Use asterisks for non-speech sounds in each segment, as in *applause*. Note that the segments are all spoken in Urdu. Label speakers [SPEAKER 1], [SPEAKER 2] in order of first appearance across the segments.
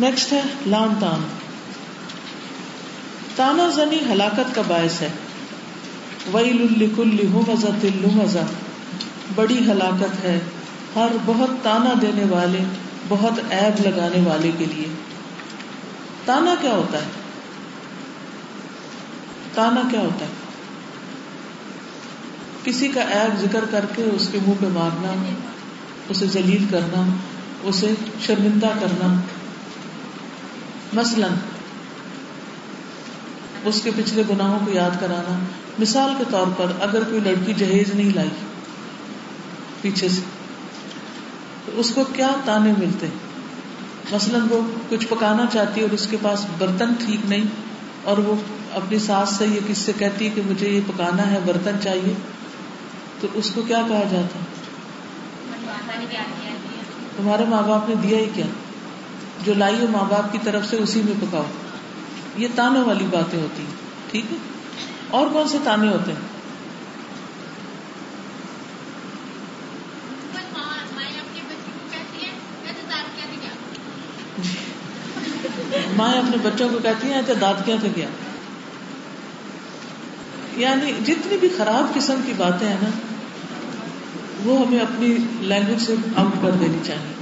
[SPEAKER 1] نیکسٹ ہے لان تان. تانا زنی ہلاکت کا باعث ہے. وئی لکل مزہ تلو بڑی ہلاکت ہے ہر بہت تانا دینے والے، بہت ایب لگانے والے کے لیے. تانا کیا ہوتا ہے؟ تانا کیا ہوتا ہے؟ کسی کا ایب ذکر کر کے اس کے منہ پہ مارنا، اسے ذلیل کرنا، اسے شرمندہ کرنا مثلاً اس کے پچھلے گناہوں کو یاد کرانا، مثال کے طور پر اگر کوئی لڑکی جہیز نہیں لائی پیچھے سے، تو اس کو کیا تانے ملتے؟ مثلاً وہ کچھ پکانا چاہتی ہے اور اس کے پاس برتن ٹھیک نہیں اور وہ اپنی ساس سے یہ کس سے کہتی ہے کہ مجھے یہ پکانا ہے، برتن چاہیے، تو اس کو کیا کہا جاتا؟ تمہارے ماں باپ نے دیا ہی کیا؟ جو لائی ہو ماں باپ کی طرف سے اسی میں پکاؤ۔ یہ تانے والی باتیں ہوتی ہیں ٹھیک ہے؟ اور کون سے تانے ہوتے ہیں؟ مائیں *laughs* اپنے بچوں کو کہتی ہیں اچھا دانت کیا تھا کیا؟ یعنی جتنی بھی خراب قسم کی باتیں ہیں نا وہ ہمیں اپنی لینگویج سے آؤٹ کر دینی چاہیے۔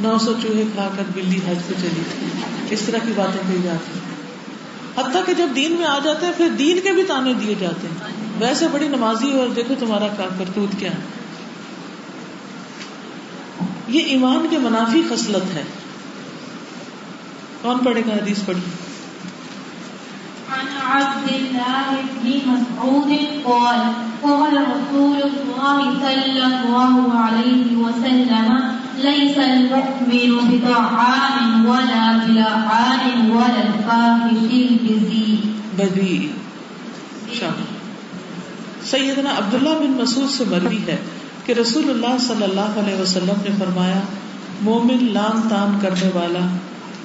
[SPEAKER 1] نو سو چوہے کھا کر بلی حج پہ چلی تھی۔ اس طرح کی باتیں کہی جاتی ہیں۔ حتیٰ کہ جب دین میں آ جاتے ہیں، پھر دین کے بھی تانے دیے جاتے ہیں۔ ویسے بڑی نمازی اور دیکھو تمہارا کرتوت کیا ہے۔ یہ ایمان کے منافی خصلت ہے۔ کون پڑھے گا حدیث پڑھی
[SPEAKER 2] عن عبد الله بن مسعود قال قال رسول الله صلى الله عليه وسلم، ليس المؤمن بطعام ولا بلحان ولا الفاحش البذيء
[SPEAKER 1] بذيء سیدنا عبداللہ بن مسعود سے مروی ہے کہ رسول اللہ صلی اللہ علیہ وسلم نے فرمایا، مومن لان تان کرنے والا،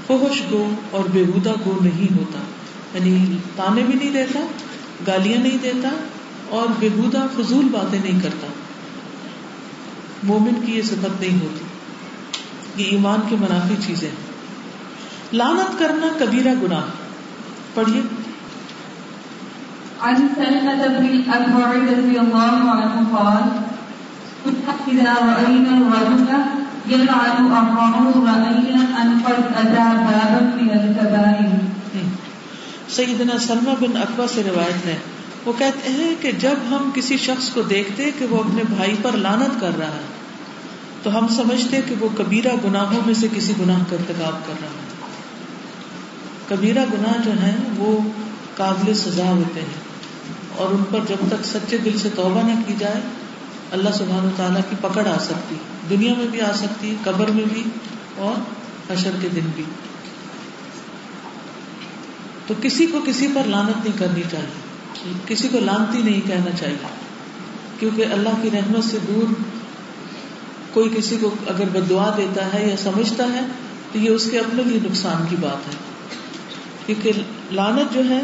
[SPEAKER 1] فحش گو اور بےحدہ گو نہیں ہوتا۔ یعنی تانے بھی نہیں دیتا، گالیاں نہیں دیتا اور بےحدہ فضول باتیں نہیں کرتا۔ مومن کی یہ صفت نہیں ہوتی۔ یہ ایمان کی منافی چیزیں۔ لانت کرنا کبیرہ گناہ۔ پڑھیے۔
[SPEAKER 2] عن سلمة بن الأكبر رضي الله عنه قال إذا رأينا الرجل يلعن أخاه رأينا أن قد أتى بابا من الكبائر.
[SPEAKER 1] سیدنا سلمہ بن اکبا سے روایت ہے۔ وہ کہتے ہیں کہ جب ہم کسی شخص کو دیکھتے کہ وہ اپنے بھائی پر لانت کر رہا ہے، تو ہم سمجھتے کہ وہ کبیرہ گناہوں میں سے کسی گناہ کا ارتکاب کر رہا ہے۔ کبیرہ گناہ جو ہیں، وہ قابل سزا ہوتے ہیں۔ اور ان پر جب تک سچے دل سے توبہ نہ کی جائے، اللہ سبحانہ تعالیٰ کی پکڑ آ سکتی، دنیا میں بھی آ سکتی، قبر میں بھی اور حشر کے دن بھی۔ تو کسی کو کسی پر لانت نہیں کرنی چاہیے۔ کسی کو لانتی نہیں کہنا چاہیے۔ کیونکہ اللہ کی رحمت سے دور کوئی کسی کو اگر بدعا دیتا ہے یا سمجھتا ہے، تو یہ اس کے اپنے لیے نقصان کی بات ہے۔ کیونکہ لانت جو ہے،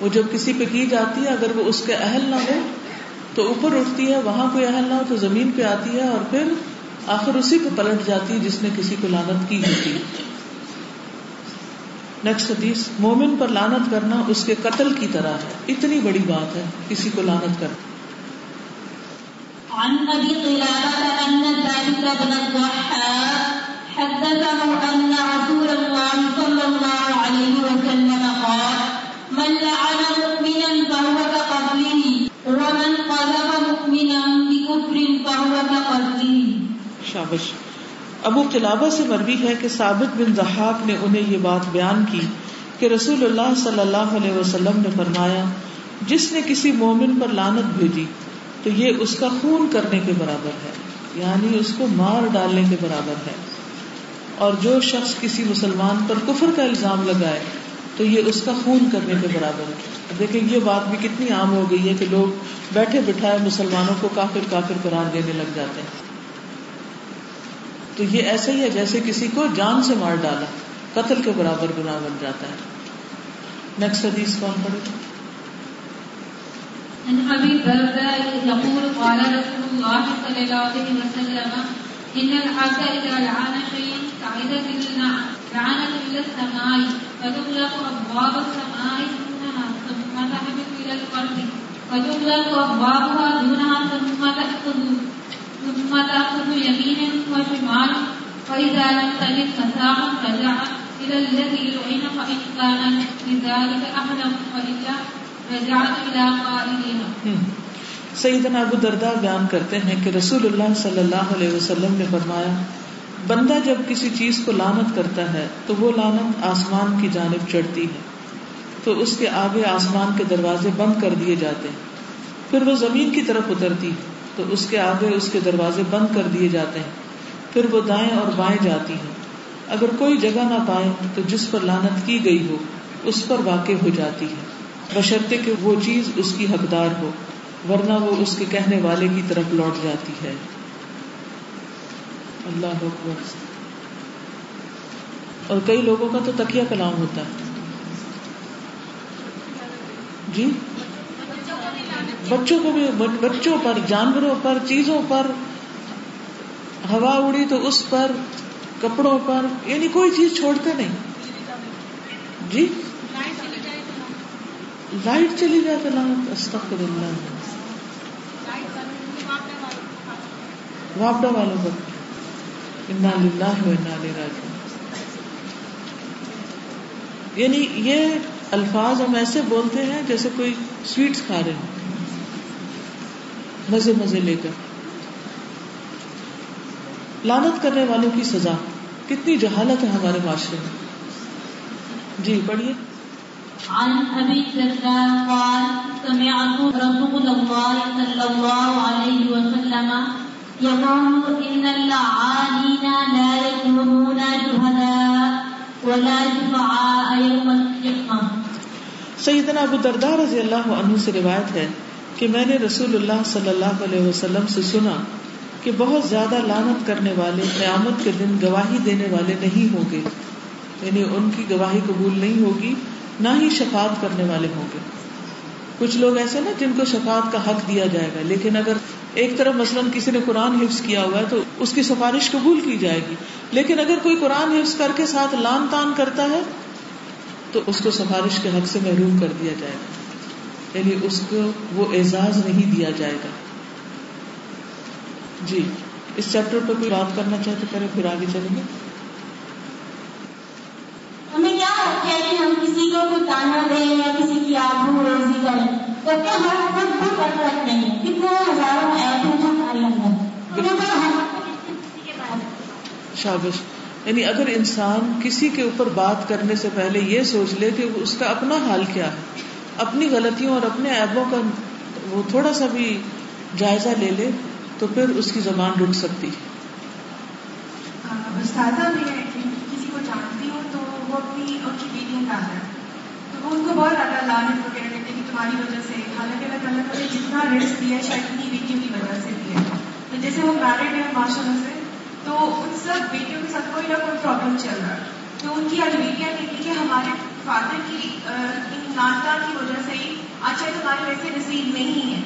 [SPEAKER 1] وہ جب کسی پہ کی جاتی ہے، اگر وہ اس کے اہل نہ ہو، تو اوپر اٹھتی ہے، وہاں کوئی اہل نہ ہو، تو زمین پہ آتی ہے اور پھر آخر اسی پہ پلٹ جاتی ہے جس نے کسی کو لانت کی ہوتی۔ ہے نیکسٹ حدیث مومن پر لانت کرنا اس کے قتل کی طرح ہے۔ اتنی بڑی بات ہے کسی کو لانت کرنا۔
[SPEAKER 2] عن ابي قلابه ان ذلك بن الضحاك حدثه ان رسول الله صلى الله عليه وسلم قال من لعن مؤمنا فهو كقتله ومن قذف مؤمنا بكفر فهو كقتله.
[SPEAKER 1] شابش ابو قلابہ سے مروی ہے کہ ثابت بن ضحاک نے انہیں یہ بات بیان کی کہ رسول اللہ صلی اللہ علیہ وسلم نے فرمایا، جس نے کسی مومن پر لانت بھیجی، تو یہ اس کا خون کرنے کے برابر ہے یعنی اس کو مار ڈالنے کے برابر ہے۔ اور جو شخص کسی مسلمان پر کفر کا الزام لگائے، تو یہ اس کا خون کرنے کے برابر ہے۔ دیکھیں، یہ بات بھی کتنی عام ہو گئی ہے کہ لوگ بیٹھے بٹھائے مسلمانوں کو کافر کافر قرار دینے لگ جاتے ہیں۔ تو یہ ایسا ہی ہے جیسے کسی کو جان سے مار ڈالا، قتل کے برابر گناہ بن جاتا ہے۔ نیکسٹ حدیث کون پڑھے؟ گا
[SPEAKER 2] عن ابي الدرداء يقول قال رسول الله صلى الله عليه وسلم، ان العبد اذا لعن شيئا سعدت لعنت الى السماء فتغلق ابواب السماء دونها ثم تهبط الى الارض فتغلق ابوابها دونها ثم تاخذ ثم تاخذ يمينا وشمالا فاذا لم تجد مساء رجعت الى الذي لعن فان كان لذلك احدا والا
[SPEAKER 1] سیدنا ابو دردا بیان کرتے ہیں کہ رسول اللہ صلی اللہ علیہ وسلم نے فرمایا، بندہ جب کسی چیز کو لانت کرتا ہے تو وہ لانت آسمان کی جانب چڑھتی ہے۔ تو اس کے آگے آسمان کے دروازے بند کر دیے جاتے ہیں۔ پھر وہ زمین کی طرف اترتی ہے۔ تو اس کے آگے اس کے دروازے بند کر دیے جاتے ہیں۔ پھر وہ دائیں اور بائیں جاتی ہیں۔ اگر کوئی جگہ نہ پائے تو جس پر لانت کی گئی ہو، اس پر واقع ہو جاتی ہے۔ بشرطے کہ وہ چیز اس کی حقدار ہو، ورنہ وہ اس کے کہنے والے کی طرف لوٹ جاتی ہے۔ اللہ اکبر۔ اور کئی لوگوں کا تو تکیہ کلام ہوتا ہے۔ جی؟ بچوں کو بھی بچوں پر، جانوروں پر، چیزوں پر، ہوا اڑی تو اس پر، کپڑوں پر یعنی کوئی چیز چھوڑتے نہیں۔ جی؟ لائٹ چلی جائے تو استغفر اللہ واپڈا والوں کو انا للہ و انا راجعون۔ یعنی یہ الفاظ ہم ایسے بولتے ہیں جیسے کوئی سویٹس کھا رہے ہیں مزے مزے لے کر۔ لانت کرنے والوں کی سزا۔ کتنی جہالت ہے ہمارے معاشرے میں۔ جی پڑھیے۔
[SPEAKER 2] عن ابي الدرداء قال سمعت رسول الله صلى الله عليه وسلم يقول ان اللعانين لا يكونون شهداء ولا شفعاء يوم القيامه
[SPEAKER 1] سیدنا ابو دردار رضی اللہ عنہ سے روایت ہے کہ میں نے رسول اللہ صلی اللہ علیہ وسلم سے سنا کہ بہت زیادہ لانت کرنے والے قیامت کے دن گواہی دینے والے نہیں ہوں گے۔ یعنی ان کی گواہی قبول نہیں ہوگی، نہ ہی شفات کرنے والے ہوں گے۔ کچھ لوگ ایسے نا جن کو شفات کا حق دیا جائے گا، لیکن اگر ایک طرف مثلاً کسی نے قرآن حفظ کیا ہوا ہے تو اس کی سفارش قبول کی جائے گی۔ لیکن اگر کوئی قرآن حفظ کر کے ساتھ لان تان کرتا ہے تو اس کو سفارش کے حق سے محروم کر دیا جائے گا۔ یعنی اس کو وہ اعزاز نہیں دیا جائے گا۔ جی اس چیپٹر پہ کوئی بات کرنا چاہتے کریں پھر آگے چلیں گے۔
[SPEAKER 2] ہمیں کیا ہے کہ ہم کسی کو کوئی تانا دیں یا کسی کی آبرو کریں؟ ہم خود ہے کتنے ہزاروں ایپ ہیں جو ہمارے اندر۔
[SPEAKER 1] شابش یعنی اگر انسان کسی کے اوپر بات کرنے سے پہلے یہ سوچ لے کہ اس کا اپنا حال کیا ہے۔ اپنی غلطیوں اور اپنے ایبوں کا وہ تھوڑا سا بھی جائزہ لے لے تو پھر اس کی زبان رک سکتی ہے۔
[SPEAKER 3] وہ اپنی ان کی بیٹیاں ہے۔ تو وہ ان کو بہت زیادہ لانت وغیرہ دیتے کہ تمہاری وجہ سے۔ حالانکہ اللہ تعالیٰ نے جتنا رسک دیا ہے، شاید اتنی بیٹیوں کی وجہ سے دیا ہے۔ تو جیسے وہ میرڈ ہیں ماشاء اللہ سے، تو ان سب بیٹیوں کے ساتھ کوئی نہ کوئی پرابلم چل رہا ہے۔ تو ان کی آج بیٹیاں کہتی کہ ہمارے فادر کی ان ناتا کی وجہ سے ہی اچھا تمہارے ویسے نصیب نہیں ہے۔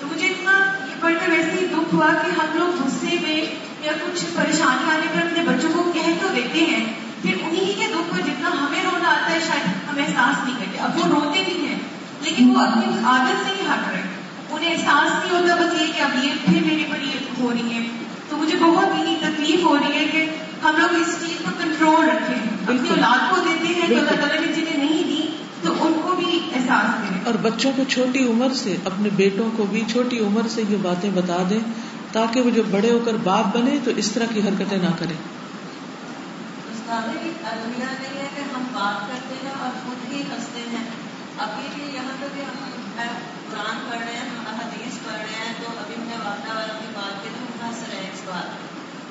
[SPEAKER 3] تو مجھے اتنا یہ پڑھ کر ویسے ہی دکھ ہوا کہ ہم لوگ غصے میں یا کچھ پریشانی آنے پر اپنے بچوں کو کہہ تو دیتے ہیں۔ پھر انہیں کے دکھ پر جتنا ہمیں رونا آتا ہے، شاید ہم احساس نہیں کرتے۔ اب وہ روتے بھی ہیں، لیکن وہ اپنی عادت سے ہی ہٹ رہے انہیں احساس نہیں ہوتا بس یہ کہ اب یہ پھر میرے پر یہ ہو رہی ہے تو مجھے بہت ہی تکلیف ہو رہی ہے کہ ہم لوگ اس چیز کو کنٹرول رکھیں۔ اولاد کو دیتے ہیں اللہ تعالیٰ نے جنہیں نہیں دی تو ان کو بھی احساس دیں
[SPEAKER 1] اور بچوں کو چھوٹی عمر سے اپنے بیٹوں کو بھی چھوٹی عمر سے یہ باتیں بتا دیں تاکہ وہ جب بڑے ہو کر باپ بنے تو اس طرح کی حرکتیں نہ کریں۔
[SPEAKER 4] قرآن پڑھ رہے ہیں حدیث پڑھ رہے ہیں تو ابھی میں
[SPEAKER 1] واقعہ والا کی بات کی تو
[SPEAKER 2] ہنس رہے ہیں اس بات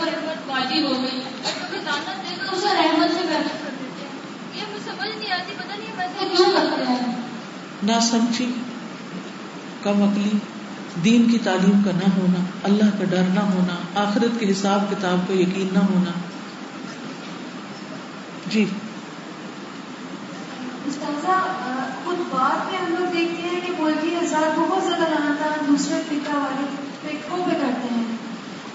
[SPEAKER 2] کو
[SPEAKER 5] رحمت واجب ہو گئی۔ اور کبھی دانا دے
[SPEAKER 2] اسے رحمت سے کر دیتے ہیں۔
[SPEAKER 5] یہ ہمیں سمجھ نہیں آتی پتہ نہیں
[SPEAKER 2] کیوں کرتے ہیں؟
[SPEAKER 1] نہ سمجھی کم عقلی۔ دین کی تعلیم کا نہ ہونا اللہ کا ڈر نہ ہونا آخرت کے حساب کتاب کا یقین نہ ہونا۔ جی۔
[SPEAKER 3] خود بات میں ہم لوگ دیکھتے ہیں کہ مولوی حضرات بہت زیادہ لانتا دوسرے فقہ والے پہ کرتے ہیں۔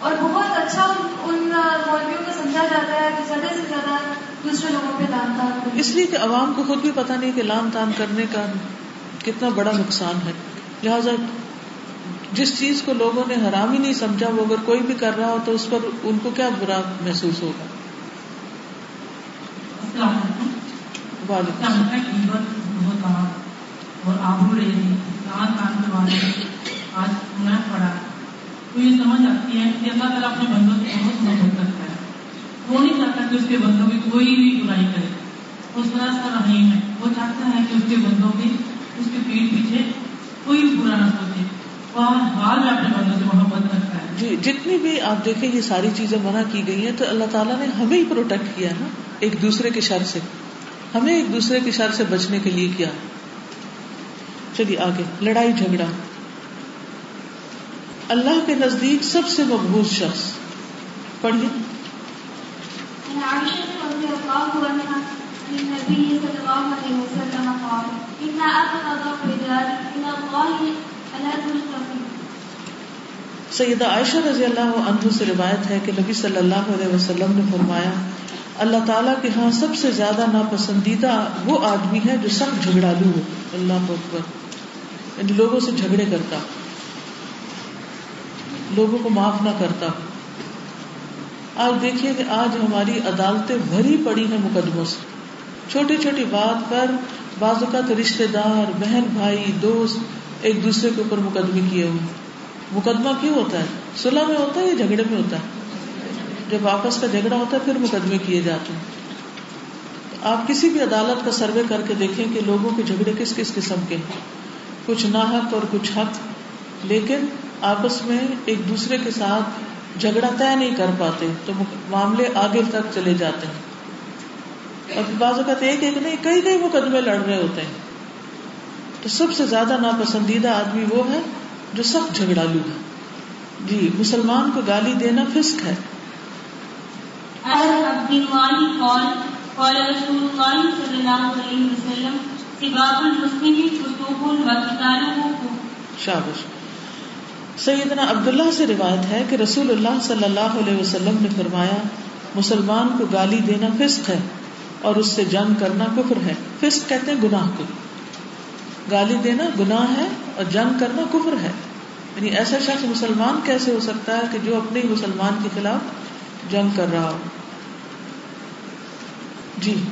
[SPEAKER 3] اور بہت اچھا ان مولویوں کو سمجھا جاتا ہے کہ زیادہ سے زیادہ دوسرے لوگوں پہ لانتا
[SPEAKER 1] اس لیے کہ عوام کو خود بھی پتہ نہیں کہ لان تان کرنے کا کتنا بڑا نقصان ہے۔ لہٰذا جس چیز کو لوگوں نے حرام ہی نہیں سمجھا وہ اگر کوئی بھی کر رہا ہو تو اس پر ان کو کیا برا محسوس ہوگا؟
[SPEAKER 6] اور آبرو رہی بارے میں آج سننا یہ سمجھ آتی ہے کہ اللہ تعالیٰ اپنے بندوں سے بہت محبت کرتا ہے۔ وہ نہیں چاہتا کہ اس کے بندوں کی کوئی بھی برائی کرے۔ اس طرح سے رحیم ہے۔ وہ چاہتا ہے کہ اس کے بندوں کی اس کے پیٹ پیچھے کوئی برا نہ سوچے۔ اپنے سے محبت ہے۔
[SPEAKER 1] جی جتنی بھی آپ دیکھیں یہ ساری چیزیں منع کی گئی ہیں، تو اللہ تعالیٰ نے ہمیں ہی پروٹیکٹ کیا نا، ایک دوسرے کے شر سے۔ ہمیں ایک دوسرے کے شر سے بچنے کے لیے کیا۔ چلیے آگے، لڑائی جھگڑا۔ اللہ کے نزدیک سب سے مقبوض شخص۔ پڑھیے۔ سیدہ عائشہ رضی اللہ عنہ سے روایت ہے کہ نبی صلی اللہ علیہ وسلم نے فرمایا اللہ تعالیٰ کے ہاں سب سے زیادہ ناپسندیدہ وہ آدمی ہے جو سخت جھگڑالو ہو اللہ اکبر۔ یعنی لوگوں سے جھگڑے کرتا۔ لوگوں کو معاف نہ کرتا۔ آج دیکھیے کہ آج ہماری عدالتیں بھری پڑی ہیں مقدموں سے۔ چھوٹی چھوٹی بات پر بعض اوقات رشتے دار، بہن بھائی، دوست ایک دوسرے کے اوپر مقدمے کیے ہوئے۔ مقدمہ کیوں ہوتا ہے؟ صلح میں ہوتا ہے یا جھگڑے میں ہوتا ہے؟ جب آپس کا جھگڑا ہوتا ہے، پھر مقدمے کیے جاتے ہیں۔ آپ کسی بھی عدالت کا سروے کر کے دیکھیں کہ لوگوں کے جھگڑے کس کس قسم کے ہیں۔ کچھ ناحق اور کچھ حق۔ لیکن آپس میں ایک دوسرے کے ساتھ جھگڑا طے نہیں کر پاتے تو معاملے آگے تک چلے جاتے ہیں۔ اور بعض اوقات ایک ایک نہیں کئی کئی مقدمے لڑ رہے ہوتے ہیں۔ تو سب سے زیادہ ناپسندیدہ آدمی وہ ہے جو سخت جھگڑالو ہے۔ جی مسلمان کو گالی دینا فسق ہے۔
[SPEAKER 2] عن عبد الله قال قال رسول الله صلى الله عليه وسلم سباب المسلم فسوق وقتاله كفر
[SPEAKER 1] شابش۔ سیدنا عبداللہ سے روایت ہے کہ رسول اللہ صلی اللہ علیہ وسلم نے فرمایا، مسلمان کو گالی دینا فسق ہے اور اس سے جنگ کرنا کفر ہے۔ فسق کہتے ہیں گناہ کو۔ گالی دینا گناہ ہے اور جنگ کرنا کفر ہے۔ یعنی ایسا شخص مسلمان کیسے ہو سکتا ہے کہ جو اپنے ہی مسلمان کے خلاف جنگ کر رہا ہو؟ جی۔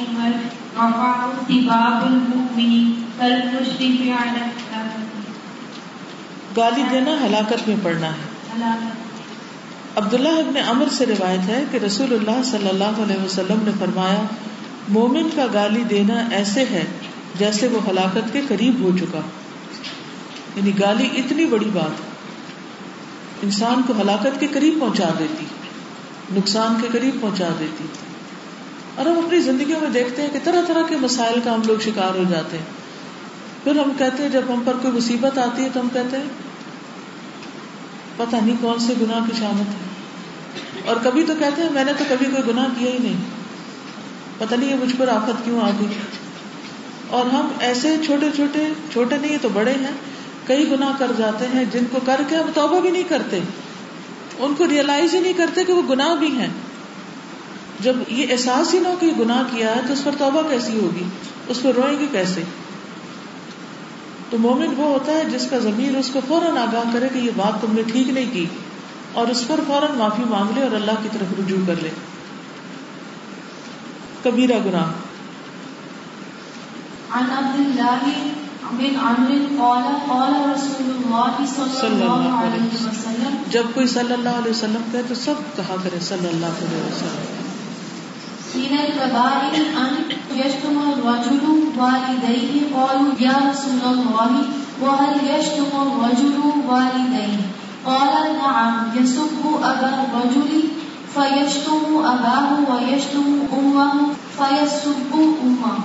[SPEAKER 2] عمر سباب المؤمن
[SPEAKER 1] گالی دینا ہلاکت میں پڑنا ہے۔ عبداللہ ابن عمر سے روایت ہے کہ رسول اللہ صلی اللہ علیہ وسلم نے فرمایا، مومن کا گالی دینا ایسے ہے جیسے وہ ہلاکت کے قریب ہو چکا۔ یعنی گالی اتنی بڑی بات انسان کو ہلاکت کے قریب پہنچا دیتی، نقصان کے قریب پہنچا دیتی۔ اور ہم اپنی زندگیوں میں دیکھتے ہیں کہ طرح طرح کے مسائل کا ہم لوگ شکار ہو جاتے ہیں۔ پھر ہم کہتے ہیں، جب ہم پر کوئی مصیبت آتی ہے تو ہم کہتے ہیں، پتہ نہیں کون سے گناہ کی شامت ہے۔ اور کبھی تو کہتے ہیں، میں نے تو کبھی کوئی گناہ کیا ہی نہیں۔ پتہ نہیں یہ مجھ پر آفت کیوں آ گئی۔ اور ہم ایسے چھوٹے چھوٹے چھوٹے نہیں تو بڑے ہیں، کئی گناہ کر جاتے ہیں جن کو کر کے ہم توبہ بھی نہیں کرتے۔ ان کو ریئلائز ہی نہیں کرتے کہ وہ گناہ بھی ہیں۔ جب یہ احساس ہی نہ ہو کہ یہ گناہ کیا ہے تو اس پر توبہ کیسی ہوگی؟ اس پر روئیں گے کیسے؟ تو مومن وہ ہوتا ہے جس کا ضمیر اس کو فوراً آگاہ کرے کہ یہ بات تم نے ٹھیک نہیں کی اور اس پر فوراً معافی مانگ لے اور اللہ کی طرف رجوع کر لے۔ کبیرہ گناہ۔
[SPEAKER 2] عن عبد الله بن عمرو قال قال رسول الله صلى
[SPEAKER 1] صلی
[SPEAKER 2] الله
[SPEAKER 1] اللہ علیہ
[SPEAKER 2] عليه
[SPEAKER 1] وسلم۔ جب کوئی صلی اللہ علیہ وسلم کہے تو سب کہا کرے صلی اللہ علیہ وسلم۔
[SPEAKER 2] من الكبائر أن يشتم الرجل والديه قالوا يا رسول الله وهل يشتم الرجل والديه قال، نعم يسب أبا الرجل فيشتم أباه ويشتم أمه فيسب أمه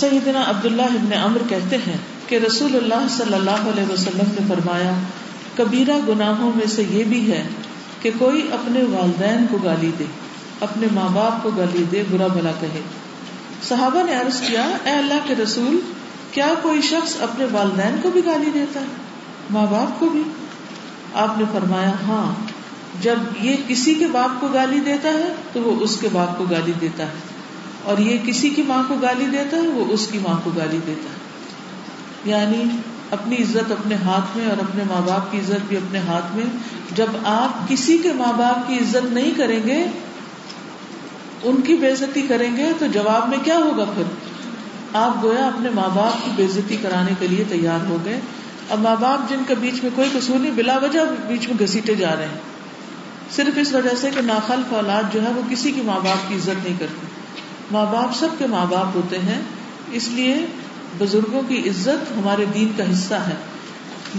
[SPEAKER 1] سیدنا عبداللہ ابن عمر کہتے ہیں کہ رسول اللہ صلی اللہ علیہ وسلم نے فرمایا، کبیرہ گناہوں میں سے یہ بھی ہے کہ کوئی اپنے والدین کو گالی دے، اپنے ماں باپ کو گالی دے، برا بھلا کہے۔ صحابہ نے عرض کیا، اے اللہ کے رسول، کیا کوئی شخص اپنے والدین کو بھی گالی دیتا ہے؟ ماں باپ کو بھی۔ آپ نے فرمایا ہاں جب یہ کسی کے باپ کو گالی دیتا ہے، تو وہ اس کے باپ کو گالی دیتا ہے۔ اور یہ کسی کی ماں کو گالی دیتا ہے، وہ اس کی ماں کو گالی دیتا ہے۔ یعنی اپنی عزت اپنے ہاتھ میں اور اپنے ماں باپ کی عزت بھی اپنے ہاتھ میں۔ جب آپ کسی کے ماں باپ کی عزت نہیں کریں گے، ان کی بےزتی کریں گے، تو جواب میں کیا ہوگا پھر؟ آپ گویا اپنے ماں باپ کی بےزتی کرانے کے لیے تیار ہو گئے۔ اب ماں باپ جن کے بیچ میں کوئی قصور نہیں، بلا وجہ بیچ میں گھسیٹے جا رہے ہیں۔ صرف اس وجہ سے کہ ناخلف اولاد جو ہے وہ کسی کی ماں باپ کی عزت نہیں کرتی۔ ماں باپ سب کے ماں باپ ہوتے ہیں، اس لیے بزرگوں کی عزت ہمارے دین کا حصہ ہے۔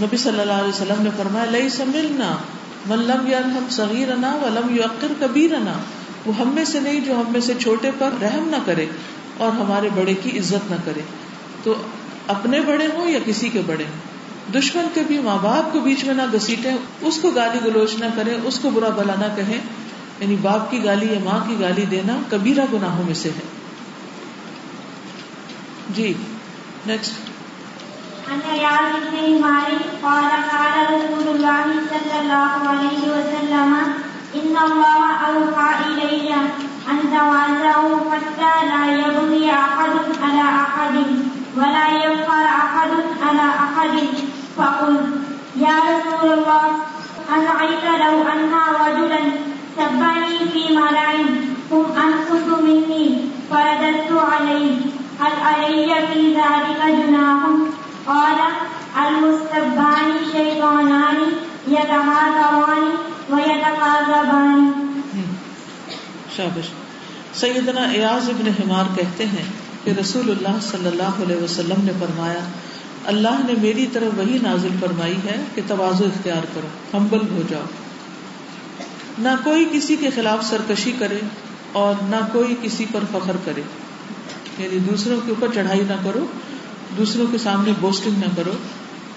[SPEAKER 1] نبی صلی اللہ علیہ وسلم نے فرمایا لئی سملنا من لم یرحم صغیرنا ولم یعقر کبیرنا۔ وہ ہم میں سے نہیں جو ہم میں سے چھوٹے پر رحم نہ کرے اور ہمارے بڑے کی عزت نہ کرے۔ تو اپنے بڑے ہوں یا کسی کے بڑے؟ ہوں دشمن کے بھی ماں باپ کو بیچ میں نہ گسیٹے اس کو گالی گلوچ نہ کرے اس کو برا بلا نہ کہیں۔ یعنی باپ کی گالی یا ماں کی گالی دینا کبیرہ گناہوں میں سے ہے۔ جی۔ نیکسٹ
[SPEAKER 7] عن عياض بن مالك قال قال رسول الله صلى الله عليه وسلم إن الله أوحى إلي أن تواضعوا حتى لا يبغي أحد على أحد ولا يفخر أحد على أحد فقلت يا رسول الله أرأيت لو أن رجلا سبني في ملأ هم أنقص مني فرددت عليه هل علي في ذلك جناح؟ قال المستبان شيطانان يتهاجران ويتقاربان
[SPEAKER 1] شابش، سیدنا ایاز ابن حمار کہتے ہیں کہ رسول اللہ صلی اللہ علیہ وسلم نے فرمایا، اللہ نے میری طرف وہی نازل فرمائی ہے کہ توازو اختیار کرو، ہمبل ہو جاؤ۔ نہ کوئی کسی کے خلاف سرکشی کرے اور نہ کوئی کسی پر فخر کرے۔ یعنی دوسروں کے اوپر چڑھائی نہ کرو، دوسروں کے سامنے بوسٹنگ نہ کرو۔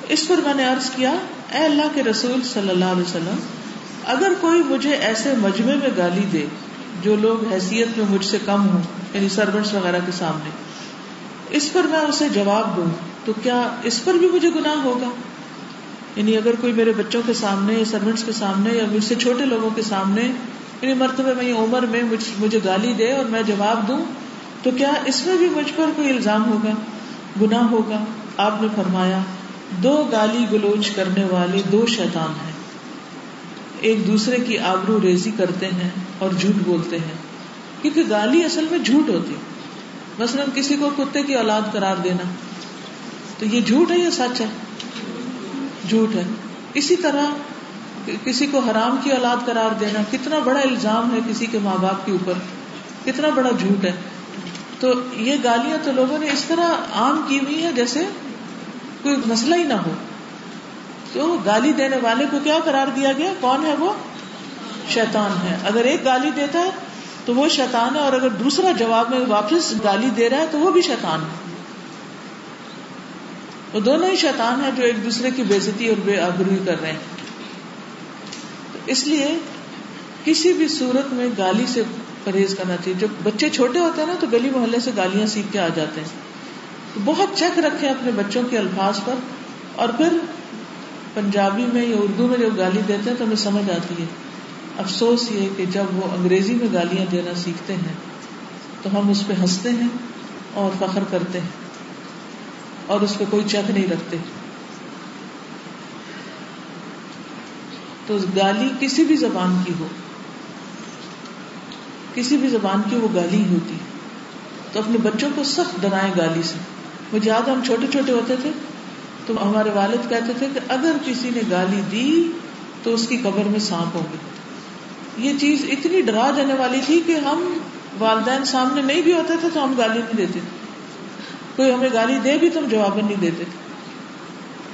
[SPEAKER 1] اس پر میں نے عرض کیا، اے اللہ کے رسول صلی اللہ علیہ وسلم، اگر کوئی مجھے ایسے مجمع میں گالی دے جو لوگ حیثیت میں مجھ سے کم ہوں یعنی سروینٹس وغیرہ کے سامنے، اس پر میں اسے جواب دوں، تو کیا اس پر بھی مجھے گناہ ہوگا؟ یعنی اگر کوئی میرے بچوں کے سامنے یا سروینٹس کے سامنے یا مجھ سے چھوٹے لوگوں کے سامنے یعنی مرتبہ میں عمر میں مجھے گالی دے اور میں جواب دوں تو کیا اس میں بھی مجھ پر کوئی الزام ہوگا؟ گناہ ہوگا؟ آپ نے فرمایا، دو گالی گلوچ کرنے والے دو شیطان ہیں۔ ایک دوسرے کی آبرو ریزی کرتے ہیں اور جھوٹ بولتے ہیں۔ کیونکہ گالی اصل میں جھوٹ ہوتی مثلاً کسی کو کتے کی اولاد قرار دینا۔ تو یہ جھوٹ ہے یا سچ ہے؟ جھوٹ ہے۔ اسی طرح کسی کو حرام کی اولاد قرار دینا، کتنا بڑا الزام ہے کسی کے ماں باپ کے اوپر، کتنا بڑا جھوٹ ہے۔ تو یہ گالیاں تو لوگوں نے اس طرح عام کی ہوئی ہے جیسے کوئی مسئلہ ہی نہ ہو۔ تو گالی دینے والے کو کیا قرار دیا گیا؟ کون ہے وہ؟ شیطان ہے۔ اگر ایک گالی دیتا ہے تو وہ شیطان ہے اور اگر دوسرا جواب میں واپس گالی دے رہا ہے تو وہ بھی شیطان ہے۔ وہ دونوں ہی شیطان ہے جو ایک دوسرے کی بےزتی اور بے آبروئی کر رہے ہیں۔ اس لیے کسی بھی صورت میں گالی سے پرہیز کرنا چاہیے۔ جب بچے چھوٹے ہوتے ہیں نا تو گلی محلے سے گالیاں سیکھ کے آ جاتے ہیں۔ تو بہت چیک رکھے اپنے بچوں کے الفاظ پر۔ اور پھر پنجابی میں یا اردو میں جب گالی دیتے ہیں تو ہمیں سمجھ آتی ہے۔ افسوس یہ کہ جب وہ انگریزی میں گالیاں دینا سیکھتے ہیں تو ہم اس پہ ہنستے ہیں اور فخر کرتے ہیں۔ اور اس پہ کوئی چیک نہیں رکھتے۔ تو گالی کسی بھی زبان کی ہو۔ کسی بھی زبان کی وہ گالی ہوتی۔ تو اپنے بچوں کو سخت ڈرائیں گالی سے۔ مجھے یاد ہم چھوٹے چھوٹے ہوتے تھے۔ تو ہمارے والد کہتے تھے کہ اگر کسی نے گالی دی تو اس کی قبر میں سانپ ہوں گے۔ یہ چیز اتنی ڈرا جانے والی تھی کہ ہم والدین سامنے نہیں بھی ہوتے تھے تو ہم گالی نہیں دیتے۔ کوئی ہمیں گالی دے بھی تو ہم جواب نہیں دیتے۔ تھے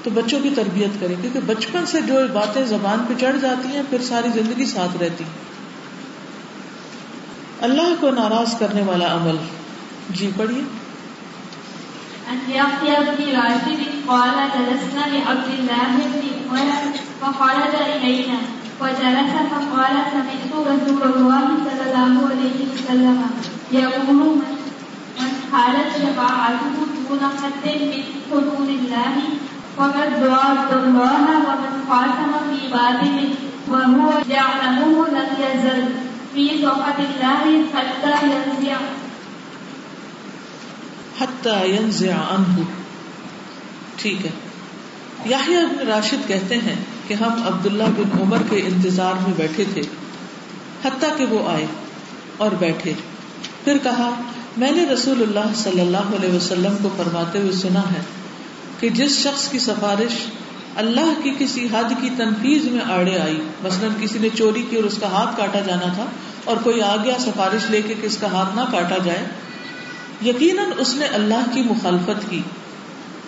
[SPEAKER 1] تو بچوں کی تربیت کریں، کیونکہ بچپن سے جو باتیں زبان پہ چڑھ جاتی ہیں، پھر ساری زندگی ساتھ رہتی۔ ہیں اللہ کو ناراض کرنے والا عمل۔ جی پڑھیے۔
[SPEAKER 8] وجلس فقال، سمعت رسول الله صلى الله عليه وسلم يقول، من حالت شفاعته دون حد من حدود الله ضاد الله ومن خاتم في وهو يعلمه لم يزل.
[SPEAKER 1] ٹھیک ہے. یاہیا بن راشد کہتے ہیں کہ ہم عبداللہ بن عمر کے انتظار میں بیٹھے تھے، حتیٰ کہ وہ آئے اور بیٹھے۔ پھر کہا، میں نے رسول اللہ صلی اللہ علیہ وسلم کو فرماتے ہوئے سنا ہے کہ جس شخص کی سفارش اللہ کی کسی حد کی تنفیز میں آڑے آئی۔ مثلاً کسی نے چوری کی اور اس کا ہاتھ کاٹا جانا تھا اور کوئی آ گیا سفارش لے کے کہ اس کا ہاتھ نہ کاٹا جائے۔ یقیناً اس نے اللہ کی مخالفت کی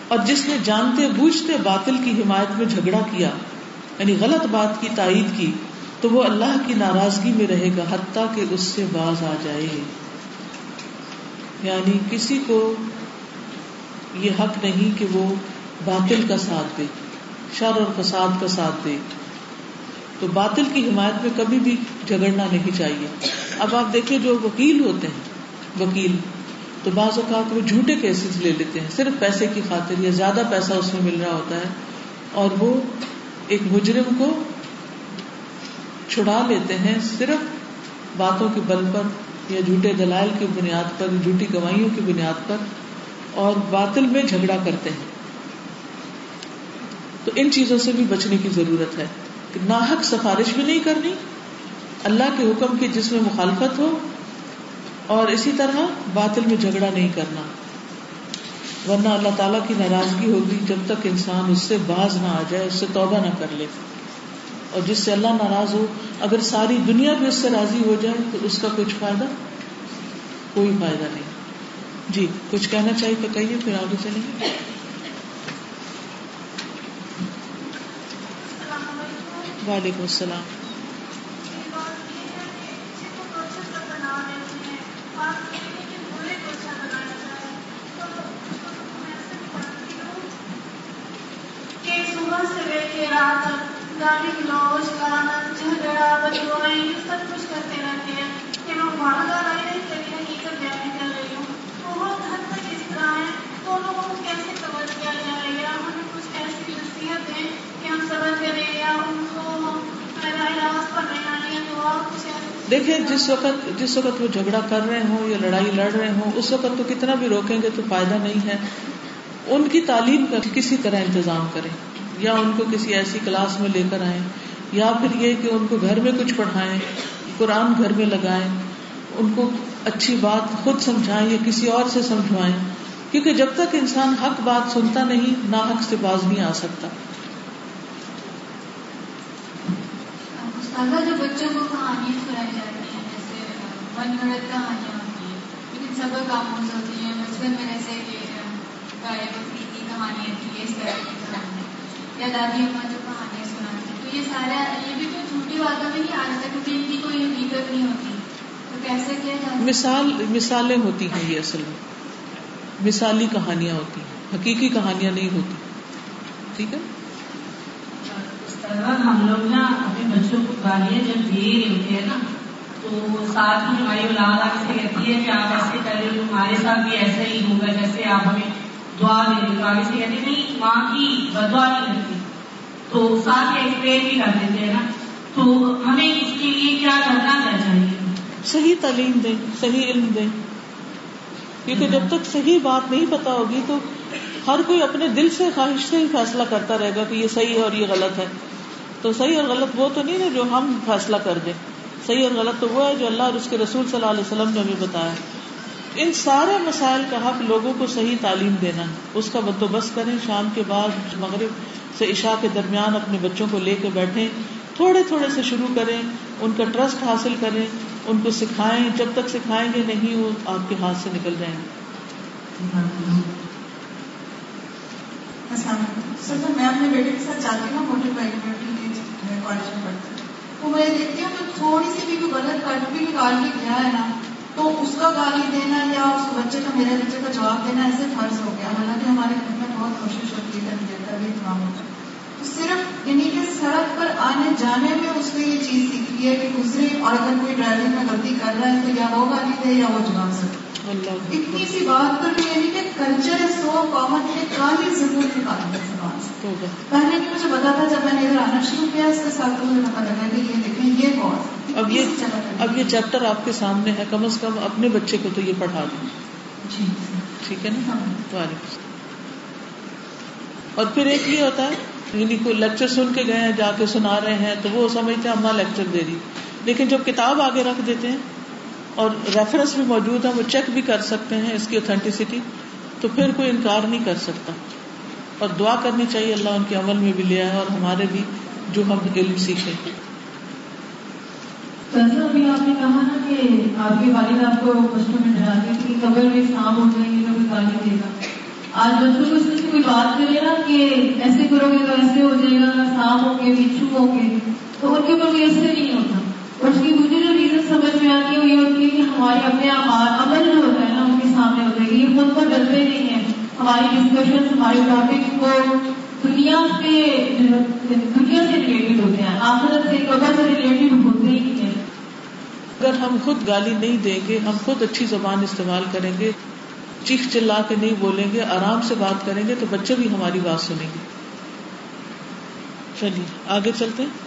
[SPEAKER 1] اور جس نے جانتے بوجھتے باطل کی حمایت میں جھگڑا کیا یعنی غلط بات کی تائید کی، تو وہ اللہ کی ناراضگی میں رہے گا حتیٰ کہ اس سے باز آ جائے۔ یعنی کسی کو یہ حق نہیں کہ وہ باطل کا ساتھ دے۔ شر اور فساد کا ساتھ دے۔ تو باطل کی حمایت میں کبھی بھی جھگڑنا نہیں چاہیے۔ اب آپ دیکھیں جو وکیل ہوتے ہیں، وکیل، تو بعض اوقات وہ جھوٹے کیسز لے لیتے ہیں۔ صرف پیسے کی خاطر یا زیادہ پیسہ اس میں مل رہا ہوتا ہے اور وہ ایک مجرم کو چھڑا لیتے ہیں صرف باتوں کے بل پر یا جھوٹے دلائل کی بنیاد پر، جھوٹی گواہیوں کی بنیاد پر اور باطل میں جھگڑا کرتے ہیں۔ تو ان چیزوں سے بھی بچنے کی ضرورت ہے کہ ناحق سفارش بھی نہیں کرنی، اللہ کے حکم کی جس میں مخالفت ہو، اور اسی طرح باطل میں جھگڑا نہیں کرنا۔ ورنہ اللہ تعالیٰ کی ناراضگی ہوگی جب تک انسان اس سے باز نہ آ جائے، اس سے توبہ نہ کر لے۔ اور جس سے اللہ ناراض ہو، اگر ساری دنیا بھی اس سے راضی ہو جائے، تو اس کا کچھ فائدہ؟ کوئی فائدہ نہیں۔ جی کچھ کہنا چاہیے تو کہیے، پھر آگے چلیں گے وعلیکم السلام۔
[SPEAKER 9] صبح سے لے کے رات تک گالی گلوچ کرانا جھگڑا بچوا
[SPEAKER 1] دیکھیں، جس وقت جس وقت وہ جھگڑا کر رہے ہوں یا لڑائی لڑ رہے ہوں، اس وقت تو کتنا بھی روکیں گے تو فائدہ نہیں ہے۔ ان کی تعلیم کا کسی طرح انتظام کریں، یا ان کو کسی ایسی کلاس میں لے کر آئیں، یا پھر یہ کہ ان کو گھر میں کچھ پڑھائیں، قرآن گھر میں لگائیں، ان کو اچھی بات خود سمجھائیں یا کسی اور سے سمجھوائیں۔ کیونکہ جب تک انسان حق بات سنتا نہیں نہ حق سے باز نہیں آ سکتا۔
[SPEAKER 4] جو بچوں کو کہانیاں سنائی جاتی ہیں، جیسے من گڑت کہانیاں ہوتی ہیں، لیکن سب کاموں سے ہوتی ہیں بچپن میں جیسے گائے بکری کی کہانیاں تھی اس طرح کی کہانیاں یا دادی اماں جو کہانیاں سناتی ہیں، تو یہ سارا، یہ بھی کوئی جھوٹی باتوں میں نہیں آ جاتا کیونکہ ان کی کوئی حقیقت نہیں ہوتی، تو کیسے کیا جاتا
[SPEAKER 1] مثال، مثالیں ہوتی ہیں یہ اصل میں، مثالی کہانیاں ہوتی ہیں، حقیقی کہانیاں نہیں ہوتی، ٹھیک ہے؟
[SPEAKER 6] ہم لوگ نا اپنے بچوں کو گالیاں جب دے رہے ہوتے ہیں نا، تو ساتھ ہی ہماری اولاد آپ سے کہتی ہے کہ آپ ایسے کر رہے ہو تمہارے ساتھ بھی ایسا ہی ہوگا جیسے آپ ہمیں دعا دے رہے تو آگے سے کہتے نہیں، ماں کی بدعا نہیں کرتی تو ساتھ ایکسپلین بھی کر دیتے ہیں نا۔ تو ہمیں اس کے لیے کیا کرنا کیا چاہیے؟
[SPEAKER 1] صحیح تعلیم دیں، صحیح علم دیں۔ کیونکہ جب تک صحیح بات نہیں پتا ہوگی تو ہر کوئی اپنے دل سے، خواہش سے ہی فیصلہ کرتا رہے گا کہ یہ صحیح ہے اور یہ غلط ہے۔ تو صحیح اور غلط وہ تو نہیں ہے جو ہم فیصلہ کر دیں۔ صحیح اور غلط تو وہ ہے جو اللہ اور اس کے رسول صلی اللہ علیہ وسلم نے ہمیں بتایا۔ ان سارے مسائل کا حق لوگوں کو صحیح تعلیم دینا۔ اس کا بندوبست کریں، شام کے بعد، مغرب سے عشاء کے درمیان اپنے بچوں کو لے کے بیٹھیں۔ تھوڑے تھوڑے سے شروع کریں، ان کا ٹرسٹ حاصل کریں، ان کو سکھائیں۔ جب تک سکھائیں گے نہیں، وہ آپ کے ہاتھ سے نکل جائیں گے۔
[SPEAKER 10] سر جب میں اپنے بیٹے کے ساتھ جاتی ہوں موٹر بائک میں کالج میں پڑھتی تو میں دیکھتی ہوں کہ تھوڑی سی بھی کوئی غلط کٹ بھی نکال کے گیا ہے نا تو اس کا گالی دینا یا اس بچے کا میرے بچے کا جواب دینا ایسے فرض ہو گیا۔ حالانکہ ہمارے گھر میں بہت کوشش ہوتی ہے تربیت کام ہوتا تو صرف انہیں کے سڑک پر آنے جانے میں اس نے یہ چیز سیکھی ہے کہ دوسرے اور اگر کوئی ڈرائیونگ میں غلطی کر رہا ہے تو یا وہ گالی دے یا وہ جواب سکے اتنی سی بات پر بھی یعنی کہ کلچر ہے سو کامن ہے کالی ضرور نکالنا ہے زبان سے پہلے بھی مجھے پتا تھا جب میں نے ادھر آنا شروع کیا اس کے ساتھ مجھے پتا لگا کہ یہ دیکھیں یہ کون
[SPEAKER 1] اب یہ اب یہ چیپٹر آپ کے سامنے ہے کم از کم اپنے بچے کو تو یہ پڑھا دیں
[SPEAKER 10] جی
[SPEAKER 1] ٹھیک ہے نا وعلیکم اور پھر ایک یہ ہوتا ہے یعنی کوئی لیکچر سن کے گئے ہیں جا کے سنا رہے ہیں تو وہ سمجھتے ہیں اما لیکچر دے رہی لیکن جب کتاب آگے رکھ دیتے ہیں اور ریفرنس بھی موجود ہے وہ چیک بھی کر سکتے ہیں اس کی اوتھینٹسٹی تو پھر کوئی انکار نہیں کر سکتا۔ اور دعا کرنی چاہیے اللہ ان کے عمل میں بھی لیا ہے اور ہمارے بھی جو ہم علم سیکھیں۔
[SPEAKER 4] ابھی آپ نے کہا نا کہ آپ کے والد آپ کو بچپن میں ڈراتے کہ قبر میں ہو گالی دے گا۔ آج بچوں کو اس میں کوئی بات کرے نا کہ ایسے کرو گے تو ایسے ہو جائے گا سانپ ہوں گے بچھو ہوں گے تو ان کے اوپر کوئی ایسے نہیں ہوتا۔ اور اس کی مجھے جو ریزن سمجھ میں آتی ہے وہ یہ ہوتی ہے کہ ہمارے اپنے عمل جو ہوتا ہے۔ سامنے ہو جائے گی۔ یہ خود کو ڈرتے نہیں ہیں۔ ہماری ڈسکشن ہمارے ٹاپک کو دنیا پہ دنیا سے ریلیٹڈ ہوتے ہیں۔ آخرت سے قبر سے ریلیٹڈ ہوتے ہی نہیں ہیں۔
[SPEAKER 1] اگر ہم خود گالی نہیں دیں گے، ہم خود اچھی زبان استعمال کریں گے، چیخ چلا کے نہیں بولیں گے، آرام سے بات کریں گے، تو بچے بھی ہماری بات سنیں گے۔ چلیے، آگے چلتے ہیں۔